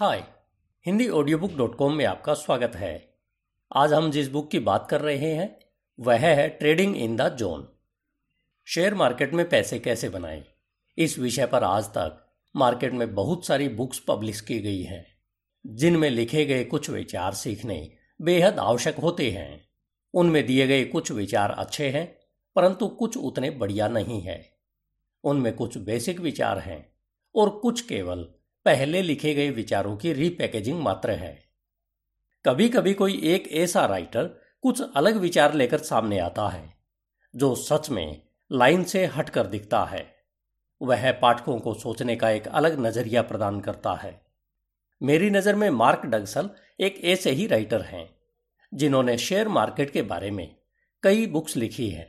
Hi Hindi audio book dot com में आपका स्वागत है। आज हम जिस बुक की बात कर रहे हैं, वह है trading in the zone share market में पैसे कैसे बनाएँ? इस विषय पर आज तक मार्केट में बहुत सारी बुक्स पब्लिश की गई हैं, जिनमें लिखे गए कुछ विचार सीखने बेहद आवश्यक होते हैं। उनमें दिए गए कुछ विचार अच्छे हैं, परंतु कुछ उतने बढ़िया नहीं है। उनमें कुछ बेसिक विचार हैं और कुछ केवल पहले लिखे गए विचारों की रीपैकेजिंग मात्र है। कभी कभी कोई एक ऐसा राइटर कुछ अलग विचार लेकर सामने आता है, जो सच में लाइन से हटकर दिखता है। वह पाठकों को सोचने का एक अलग नज़रिया प्रदान करता है। मेरी नज़र में मार्क डगसल एक ऐसे ही राइटर हैं, जिन्होंने शेयर मार्केट के बारे में कई बुक्स लिखी हैं,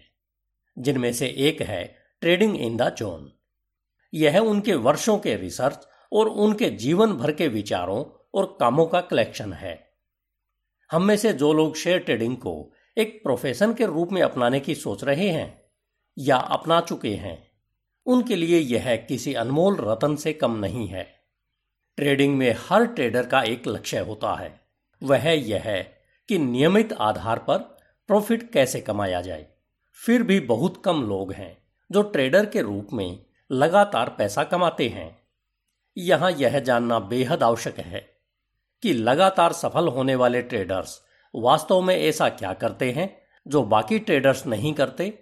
जिनमें से एक है ट्रेडिंग इन द जोन यह उनके वर्षों के रिसर्च और उनके जीवन भर के विचारों और कामों का कलेक्शन है। हम में से जो लोग शेयर ट्रेडिंग को एक प्रोफेशन के रूप में अपनाने की सोच रहे हैं या अपना चुके हैं, उनके लिए यह किसी अनमोल रतन से कम नहीं है। ट्रेडिंग में हर ट्रेडर का एक लक्ष्य होता है। वह यह है कि नियमित आधार पर प्रॉफिट कैसे कमाया जाए। फिर भी बहुत कम लोग हैं जो ट्रेडर के रूप में लगातार पैसा कमाते हैं। यहाँ यह जानना बेहद आवश्यक है कि लगातार सफल होने वाले ट्रेडर्स वास्तव में ऐसा क्या करते हैं जो बाकी ट्रेडर्स नहीं करते?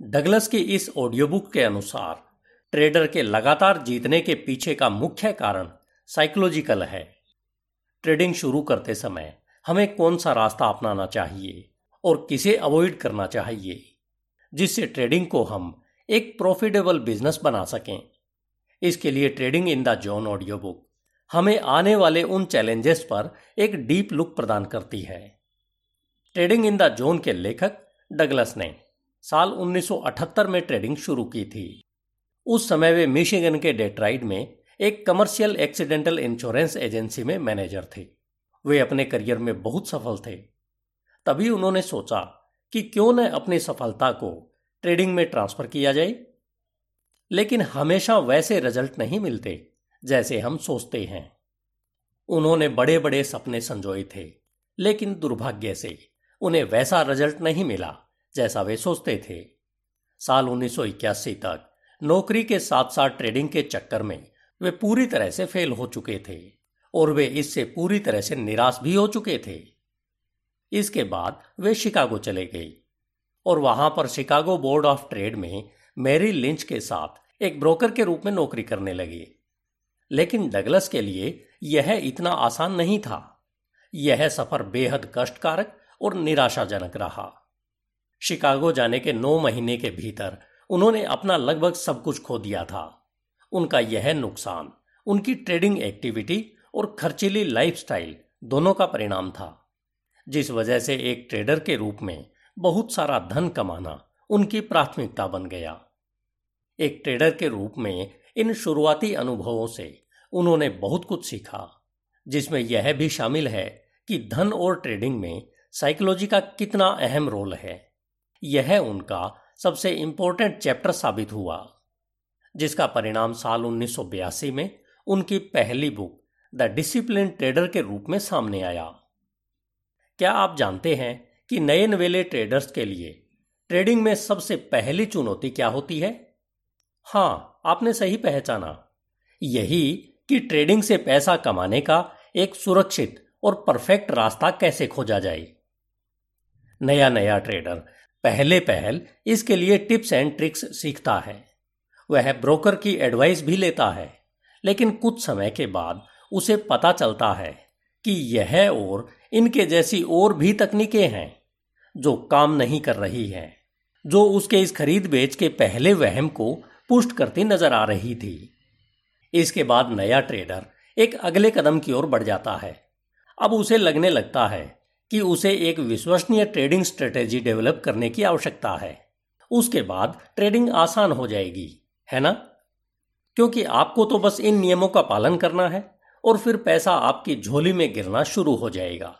डगलस की इस ऑडियो बुक के अनुसार ट्रेडर के लगातार जीतने के पीछे का मुख्य कारण साइकोलॉजिकल है। ट्रेडिंग शुरू करते समय हमें कौन सा रास्ता अपनाना चाहिए और किसे अवॉइड करना चाहिए, जिससे ट्रेडिंग को हम एक प्रॉफिटेबल बिज़नेस बना सकें? इसके लिए trading in the zone audio book. हमें आने वाले उन चैलेंजेस पर एक डीप लुक प्रदान करती है। ट्रेडिंग इन द जोन के लेखक डगलस ने साल 1978 में ट्रेडिंग शुरू की थी। उस समय वे मिशिगन के डेट्राइड में एक कमर्शियल एक्सीडेंटल इंश्योरेंस एजेंसी में मैनेजर थे। वे अपने करियर में बहुत सफल थे। तभी उन्होंने सोचा कि क्यों न अपनी सफलता को ट्रेडिंग में ट्रांसफ़र किया जाए। लेकिन हमेशा वैसे रिज़ल्ट नहीं मिलते, जैसे हम सोचते हैं। उन्होंने बड़े बड़े सपने संजोए थे, लेकिन दुर्भाग्य से उन्हें वैसा रिज़ल्ट नहीं मिला, जैसा वे सोचते थे। साल 1981 तक नौकरी के साथ साथ ट्रेडिंग के चक्कर में वे पूरी तरह से फेल हो चुके थे, और वे इससे पूरी तरह से निराश भी हो चुके थे। इसके बाद वे शिकागो चले गए, और वहाँ पर शिकागो बोर्ड ऑफ़ ट्रेड में मैरी लिंच के साथ एक ब्रोकर के रूप में नौकरी करने लगे। लेकिन डगलस के लिए यह इतना आसान नहीं था। यह सफ़र बेहद कष्टकारक और निराशाजनक रहा। शिकागो जाने के नौ महीने के भीतर उन्होंने अपना लगभग सब कुछ खो दिया था। उनका यह नुकसान, उनकी ट्रेडिंग एक्टिविटी और खर्चीली लाइफस्टाइल दोनों का परिणाम था। जिस वजह से एक ट्रेडर के रूप में बहुत सारा धन कमाना उनकी प्राथमिकता बन गया। एक ट्रेडर के रूप में इन शुरुआती अनुभवों से उन्होंने बहुत कुछ सीखा, जिसमें यह भी शामिल है कि धन और ट्रेडिंग में साइकोलॉजी का कितना अहम रोल है। यह उनका सबसे इंपॉर्टेंट चैप्टर साबित हुआ, जिसका परिणाम साल उन्नीस सौ बयासी में उनकी पहली बुक द डिसिप्लिन ट्रेडर के रूप में सामने आया। क्या आप जानते हैं कि नए नवेले ट्रेडर्स के लिए ट्रेडिंग में सबसे पहली चुनौती क्या होती है? हाँ आपने सही पहचाना। यही कि ट्रेडिंग से पैसा कमाने का एक सुरक्षित और परफेक्ट रास्ता कैसे खोजा जाए। नया नया ट्रेडर पहले पहल इसके लिए टिप्स एंड ट्रिक्स सीखता है। वह ब्रोकर की एडवाइस भी लेता है, लेकिन कुछ समय के बाद उसे पता चलता है कि यह और इनके जैसी और भी तकनीकें हैं, जो काम नहीं कर रही हैं, जो उसके इस खरीद बेच के पहले वहम को पुष्ट करती नज़र आ रही थी। इसके बाद नया ट्रेडर एक अगले कदम की ओर बढ़ जाता है। अब उसे लगने लगता है कि उसे एक विश्वसनीय ट्रेडिंग स्ट्रेटेजी डेवलप करने की आवश्यकता है। उसके बाद ट्रेडिंग आसान हो जाएगी, है ना? क्योंकि आपको तो बस इन नियमों का पालन करना है और फिर पैसा आपकी झोली में गिरना शुरू हो जाएगा।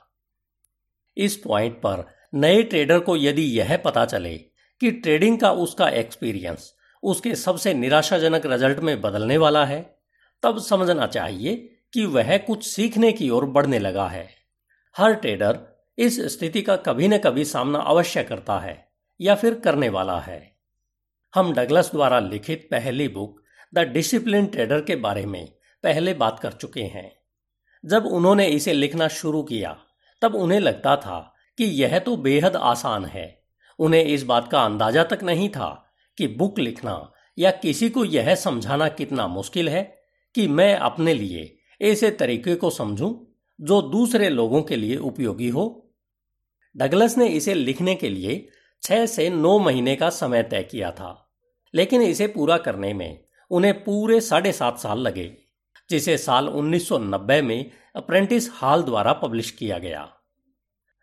इस पॉइंट पर नए ट्रेडर को यदि यह पता चले कि ट्रेडिंग का उसका एक्सपीरियंस उसके सबसे निराशाजनक रिज़ल्ट में बदलने वाला है। तब समझना चाहिए कि वह कुछ सीखने की ओर बढ़ने लगा है। हर ट्रेडर इस स्थिति का कभी न कभी सामना अवश्य करता है या फिर करने वाला है। हम डगलस द्वारा लिखित पहली बुक द डिसिप्लिन ट्रेडर के बारे में पहले बात कर चुके हैं। जब उन्होंने इसे लिखना शुरू किया, तब उन्हें लगता था कि यह तो बेहद आसान है। उन्हें इस बात का अंदाज़ा तक नहीं था कि बुक लिखना या किसी को यह समझाना कितना मुश्किल है कि मैं अपने लिए ऐसे तरीके को समझूं जो दूसरे लोगों के लिए उपयोगी हो। डगलस ने इसे लिखने के लिए छह से नौ महीने का समय तय किया था, लेकिन इसे पूरा करने में उन्हें पूरे साढ़े सात साल लगे, जिसे साल 1990 में अप्रेंटिस हॉल द्वारा पब्लिश किया गया।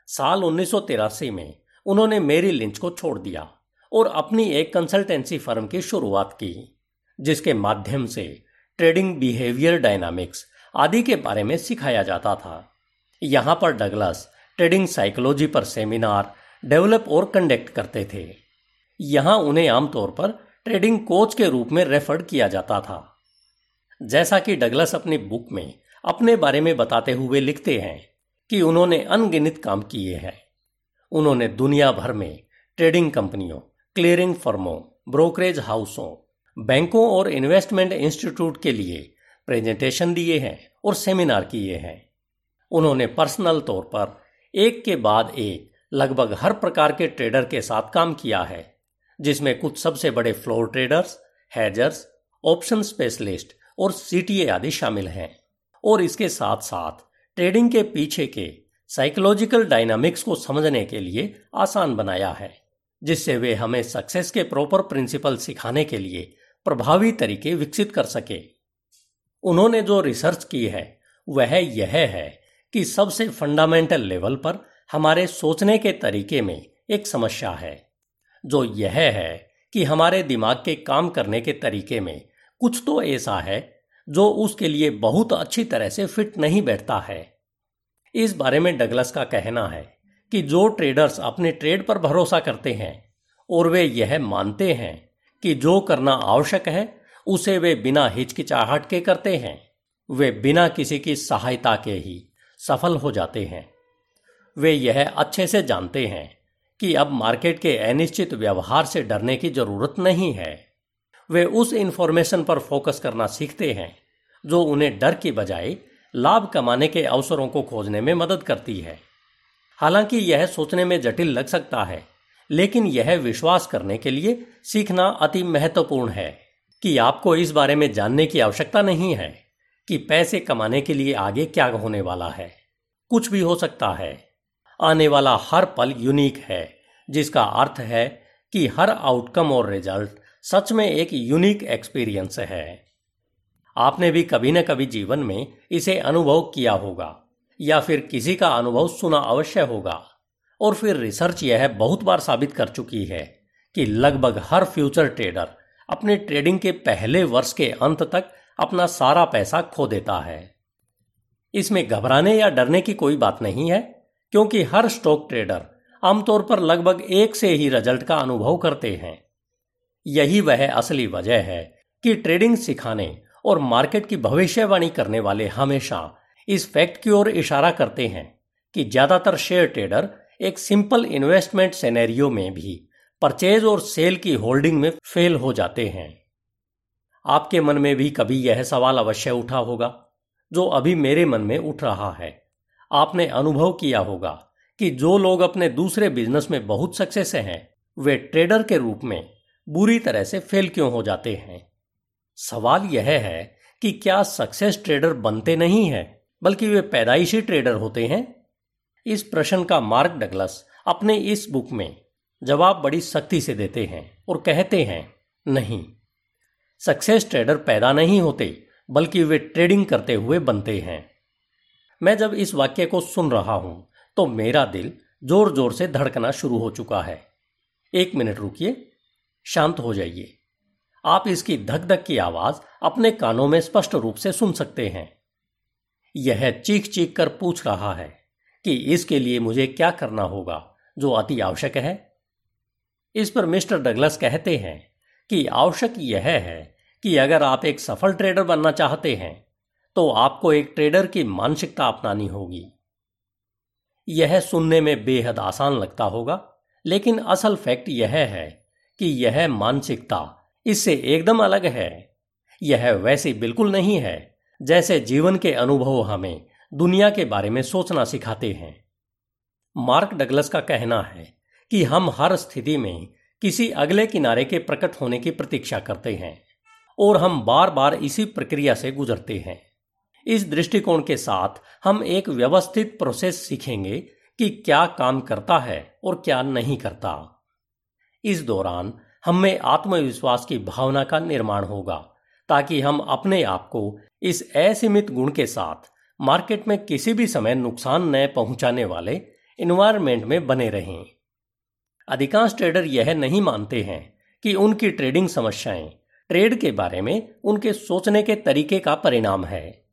साल उन्नीस सौ तिरासी में उन्होंने मेरी लिंच को छोड़ दिया। और अपनी एक कंसल्टेंसी फर्म की शुरुआत की, जिसके माध्यम से ट्रेडिंग बिहेवियर डायनामिक्स आदि के बारे में सिखाया जाता था। यहाँ पर डगलस ट्रेडिंग साइकोलॉजी पर सेमिनार डेवलप और कंडक्ट करते थे। यहाँ उन्हें आमतौर पर ट्रेडिंग कोच के रूप में रेफर्ड किया जाता था। जैसा कि डगलस अपनी बुक में अपने बारे में बताते हुए लिखते हैं कि उन्होंने अनगिनत काम किए हैं। उन्होंने दुनिया भर में ट्रेडिंग कंपनियों क्लियरिंग फर्मों, ब्रोकरेज हाउसों, बैंकों और इन्वेस्टमेंट इंस्टीट्यूट के लिए प्रेजेंटेशन दिए हैं और सेमिनार किए हैं। उन्होंने पर्सनल तौर पर एक के बाद एक लगभग हर प्रकार के ट्रेडर के साथ काम किया है, जिसमें कुछ सबसे बड़े floor traders, hedgers, option specialist और सीटीए आदि शामिल हैं। और इसके साथ साथ ट्रेडिंग के पीछे के साइकोलॉजिकल डायनामिक्स को समझने के लिए आसान बनाया है। जिससे वे हमें सक्सेस के प्रॉपर प्रिंसिपल सिखाने के लिए प्रभावी तरीके विकसित कर सके। उन्होंने जो रिसर्च की है, वह यह है कि सबसे फंडामेंटल लेवल पर हमारे सोचने के तरीके में एक समस्या है, जो यह है कि हमारे दिमाग के काम करने के तरीके में कुछ तो ऐसा है जो उसके लिए बहुत अच्छी तरह से फिट नहीं बैठता है। इस बारे में डगलस का कहना है कि जो ट्रेडर्स अपने ट्रेड पर भरोसा करते हैं, और वे यह मानते हैं कि जो करना आवश्यक है, उसे वे बिना हिचकिचाहट के करते हैं। वे बिना किसी की सहायता के ही सफल हो जाते हैं। वे यह अच्छे से जानते हैं कि अब मार्केट के अनिश्चित व्यवहार से डरने की ज़रूरत नहीं है। वे उस इंफॉर्मेशन पर फोकस करना सीखते हैं, जो उन्हें डर की बजाय लाभ कमाने के अवसरों को खोजने में मदद करती है। हालाँकि यह सोचने में जटिल लग सकता है, लेकिन यह विश्वास करने के लिए सीखना अति महत्वपूर्ण है कि आपको इस बारे में जानने की आवश्यकता नहीं है कि पैसे कमाने के लिए आगे क्या होने वाला है। कुछ भी हो सकता है। आने वाला हर पल यूनिक है, जिसका अर्थ है कि हर आउटकम और रिज़ल्ट सच में एक यूनिक एक्सपीरियंस है। आपने भी कभी न कभी जीवन में इसे अनुभव किया होगा। या फिर किसी का अनुभव सुना अवश्य होगा। और फिर रिसर्च यह बहुत बार साबित कर चुकी है कि लगभग हर फ्यूचर ट्रेडर अपने ट्रेडिंग के पहले वर्ष के अंत तक अपना सारा पैसा खो देता है। इसमें घबराने या डरने की कोई बात नहीं है, क्योंकि हर स्टॉक ट्रेडर आमतौर पर लगभग एक से ही रिज़ल्ट का अनुभव करते हैं। यही वह असली वजह है कि ट्रेडिंग सिखाने और मार्केट की भविष्यवाणी करने वाले हमेशा इस फैक्ट की ओर इशारा करते हैं कि ज़्यादातर शेयर ट्रेडर एक सिंपल इन्वेस्टमेंट सेनेरियो में भी परचेज और सेल की होल्डिंग में फेल हो जाते हैं। आपके मन में भी कभी यह सवाल अवश्य उठा होगा, जो अभी मेरे मन में उठ रहा है। आपने अनुभव किया होगा कि जो लोग अपने दूसरे बिज़नेस में बहुत सक्सेस हैं, वे ट्रेडर के रूप में बुरी तरह से फेल क्यों हो जाते हैं? सवाल यह है कि क्या सक्सेस ट्रेडर बनते नहीं हैं? बल्कि वे पैदाइशी ट्रेडर होते हैं। इस प्रश्न का मार्क डगलस अपने इस बुक में जवाब बड़ी सख्ती से देते हैं और कहते हैं, नहीं, सक्सेस ट्रेडर पैदा नहीं होते, बल्कि वे ट्रेडिंग करते हुए बनते हैं। मैं जब इस वाक्य को सुन रहा हूँ तो मेरा दिल ज़ोर ज़ोर से धड़कना शुरू हो चुका है। एक मिनट रुकिए, शांत हो जाइए। आप इसकी धक धक की आवाज़ अपने कानों में स्पष्ट रूप से सुन सकते हैं। यह चीख चीख कर पूछ रहा है कि इसके लिए मुझे क्या करना होगा, जो अति आवश्यक है। इस पर मिस्टर डगलस कहते हैं कि आवश्यक यह है कि अगर आप एक सफल ट्रेडर बनना चाहते हैं तो आपको एक ट्रेडर की मानसिकता अपनानी होगी। यह सुनने में बेहद आसान लगता होगा, लेकिन असल फैक्ट यह है कि यह मानसिकता इससे एकदम अलग है। यह वैसे बिल्कुल नहीं है जैसे जीवन के अनुभव हमें दुनिया के बारे में सोचना सिखाते हैं। मार्क डगलस का कहना है कि हम हर स्थिति में किसी अगले किनारे के प्रकट होने की प्रतीक्षा करते हैं और हम बार बार इसी प्रक्रिया से गुजरते हैं। इस दृष्टिकोण के साथ हम एक व्यवस्थित प्रोसेस सीखेंगे कि क्या काम करता है और क्या नहीं करता। इस दौरान हम में आत्मविश्वास की भावना का निर्माण होगा ताकि हम अपने आप को इस असीमित गुण के साथ मार्केट में किसी भी समय नुकसान न पहुँचाने वाले इन्वायरमेंट में बने रहें। अधिकांश ट्रेडर यह नहीं मानते हैं कि उनकी ट्रेडिंग समस्याएँ ट्रेड के बारे में उनके सोचने के तरीके का परिणाम है।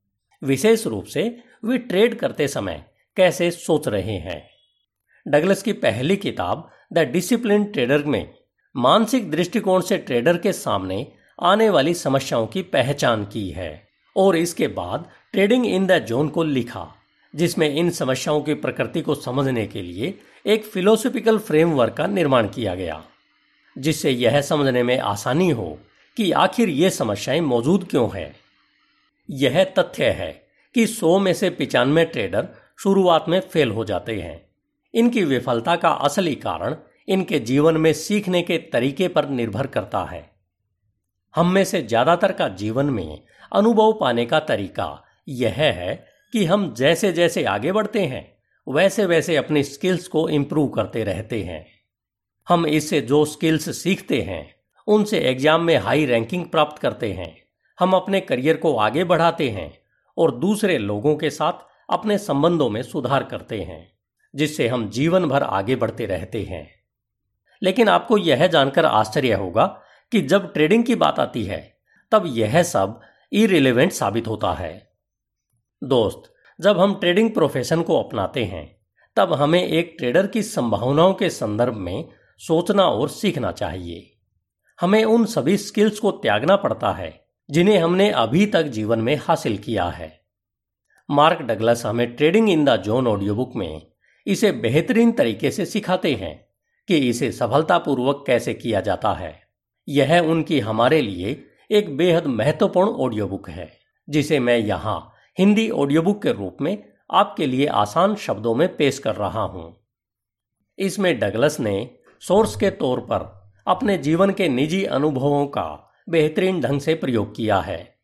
विशेष रूप से वे ट्रेड करते समय कैसे सोच रहे हैं। डगलस की पहली किताब द डिसिप्लिन ट्रेडर में मानसिक दृष्टिकोण से ट्रेडर के सामने आने वाली समस्याओं की पहचान की है। और इसके बाद ट्रेडिंग इन द जोन को लिखा, जिसमें इन समस्याओं की प्रकृति को समझने के लिए एक फिलोसफिकल फ्रेमवर्क का निर्माण किया गया, जिससे यह समझने में आसानी हो कि आखिर ये समस्याएँ मौजूद क्यों है। यह तथ्य है कि सौ में से पिचानवे ट्रेडर शुरुआत में फेल हो जाते हैं। इनकी विफलता का असली कारण इनके जीवन में सीखने के तरीके पर निर्भर करता है। हम में से ज़्यादातर का जीवन में अनुभव पाने का तरीका यह है कि हम जैसे जैसे आगे बढ़ते हैं, वैसे वैसे अपनी स्किल्स को इम्प्रूव करते रहते हैं। हम इससे जो स्किल्स सीखते हैं, उनसे एग्ज़ाम में हाई रैंकिंग प्राप्त करते हैं। हम अपने करियर को आगे बढ़ाते हैं और दूसरे लोगों के साथ अपने संबंधों में सुधार करते हैं, जिससे हम जीवन भर आगे बढ़ते रहते हैं। लेकिन आपको यह जानकर आश्चर्य होगा कि जब ट्रेडिंग की बात आती है, तब यह सब इरिलेवेंट साबित होता है। दोस्त, जब हम ट्रेडिंग प्रोफेशन को अपनाते हैं, तब हमें एक ट्रेडर की संभावनाओं के संदर्भ में सोचना और सीखना चाहिए। हमें उन सभी स्किल्स को त्यागना पड़ता है, जिन्हें हमने अभी तक जीवन में हासिल किया है। मार्क डगलस हमें trading in the zone audio book में इसे बेहतरीन तरीके से सिखाते हैं कि इसे सफलतापूर्वक कैसे किया जाता है। यह उनकी हमारे लिए एक बेहद महत्वपूर्ण ऑडियो बुक है, जिसे मैं यहाँ हिंदी ऑडियो बुक के रूप में आपके लिए आसान शब्दों में पेश कर रहा हूँ। इसमें डगलस ने सोर्स के तौर पर अपने जीवन के निजी अनुभवों का बेहतरीन ढंग से प्रयोग किया है,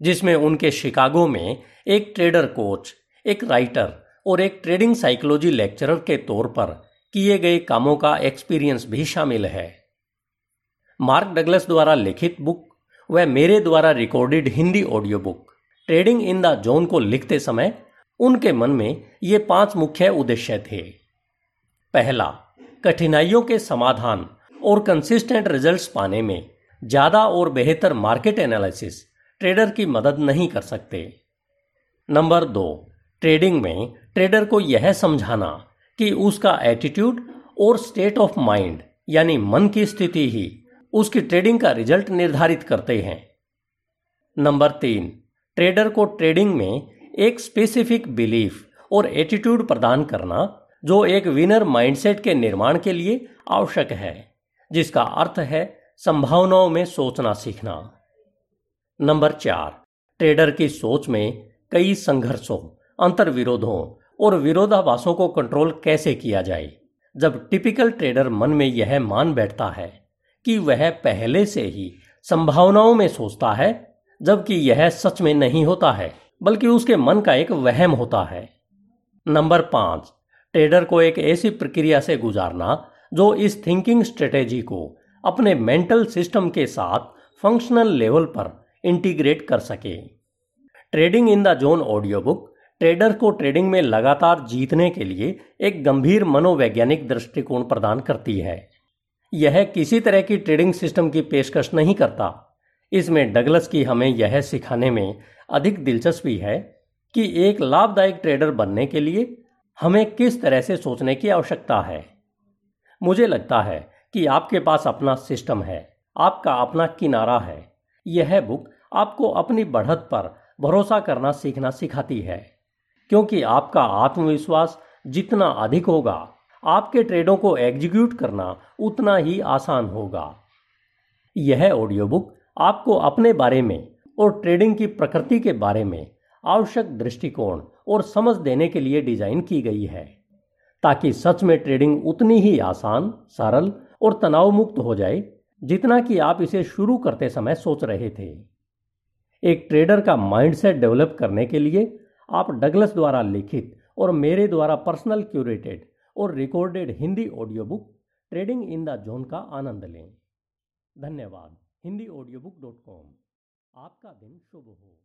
जिसमें उनके शिकागो में एक ट्रेडर कोच एक राइटर और एक ट्रेडिंग साइकोलॉजी लेक्चरर के तौर पर किए गए कामों का एक्सपीरियंस भी शामिल है। मार्क डगलस द्वारा लिखित बुक व मेरे द्वारा recorded Hindi audio book trading in the zone को लिखते समय उनके मन में ये पाँच मुख्य उद्देश्य थे। पहला, कठिनाइयों के समाधान और कंसिस्टेंट रिजल्ट्स पाने में ज़्यादा और बेहतर मार्केट एनालिसिस ट्रेडर की मदद नहीं कर सकते। नंबर दो ट्रेडिंग में ट्रेडर को यह समझाना कि उसका एटीट्यूड और स्टेट ऑफ़ माइंड यानी मन की स्थिति ही उसकी ट्रेडिंग का रिज़ल्ट निर्धारित करते हैं। नंबर तीन, ट्रेडर को ट्रेडिंग में एक स्पेसिफिक बिलीफ और एटीट्यूड प्रदान करना, जो एक विनर माइंडसेट के निर्माण के लिए आवश्यक है, जिसका अर्थ है संभावनाओं में सोचना सीखना। नंबर चार, ट्रेडर की सोच में कई संघर्षों, अंतर्विरोधों और विरोधाभासों को कंट्रोल कैसे किया जाए? जब टिपिकल ट्रेडर मन में यह मान बैठता है कि वह पहले से ही संभावनाओं में सोचता है, जबकि यह सच में नहीं होता है, बल्कि उसके मन का एक वहम होता है। नंबर पाँच, ट्रेडर को एक ऐसी प्रक्रिया से गुजारना जो इस थिंकिंग स्ट्रेटेजी को अपने मेंटल सिस्टम के साथ फंक्शनल लेवल पर इंटीग्रेट कर सके। Trading in the zone audio book trader को ट्रेडिंग में लगातार जीतने के लिए एक गंभीर मनोवैज्ञानिक दृष्टिकोण प्रदान करती है। यह किसी तरह की ट्रेडिंग सिस्टम की पेशकश नहीं करता। इसमें डगलस की हमें यह सिखाने में अधिक दिलचस्पी है कि एक लाभदायक ट्रेडर बनने के लिए हमें किस तरह से सोचने की आवश्यकता है। मुझे लगता है कि आपके पास अपना सिस्टम है, आपका अपना किनारा है। यह बुक आपको अपनी बढ़त पर भरोसा करना सीखना सिखाती है, क्योंकि आपका आत्मविश्वास जितना अधिक होगा आपके ट्रेडों को एग्जीक्यूट करना उतना ही आसान होगा। यह ऑडियो बुक आपको अपने बारे में और ट्रेडिंग की प्रकृति के बारे में आवश्यक दृष्टिकोण और समझ देने के लिए डिज़ाइन की गई है, ताकि सच में ट्रेडिंग उतनी ही आसान, सरल और तनाव मुक्त हो जाए, जितना कि आप इसे शुरू करते समय सोच रहे थे। एक ट्रेडर का माइंडसेट डेवलप करने के लिए आप डगलस द्वारा लिखित और मेरे द्वारा पर्सनल क्यूरेटेड और recorded Hindi audio book trading in the zone का आनंद लें। धन्यवाद। Hindi audio book dot com आपका दिन शुभ हो।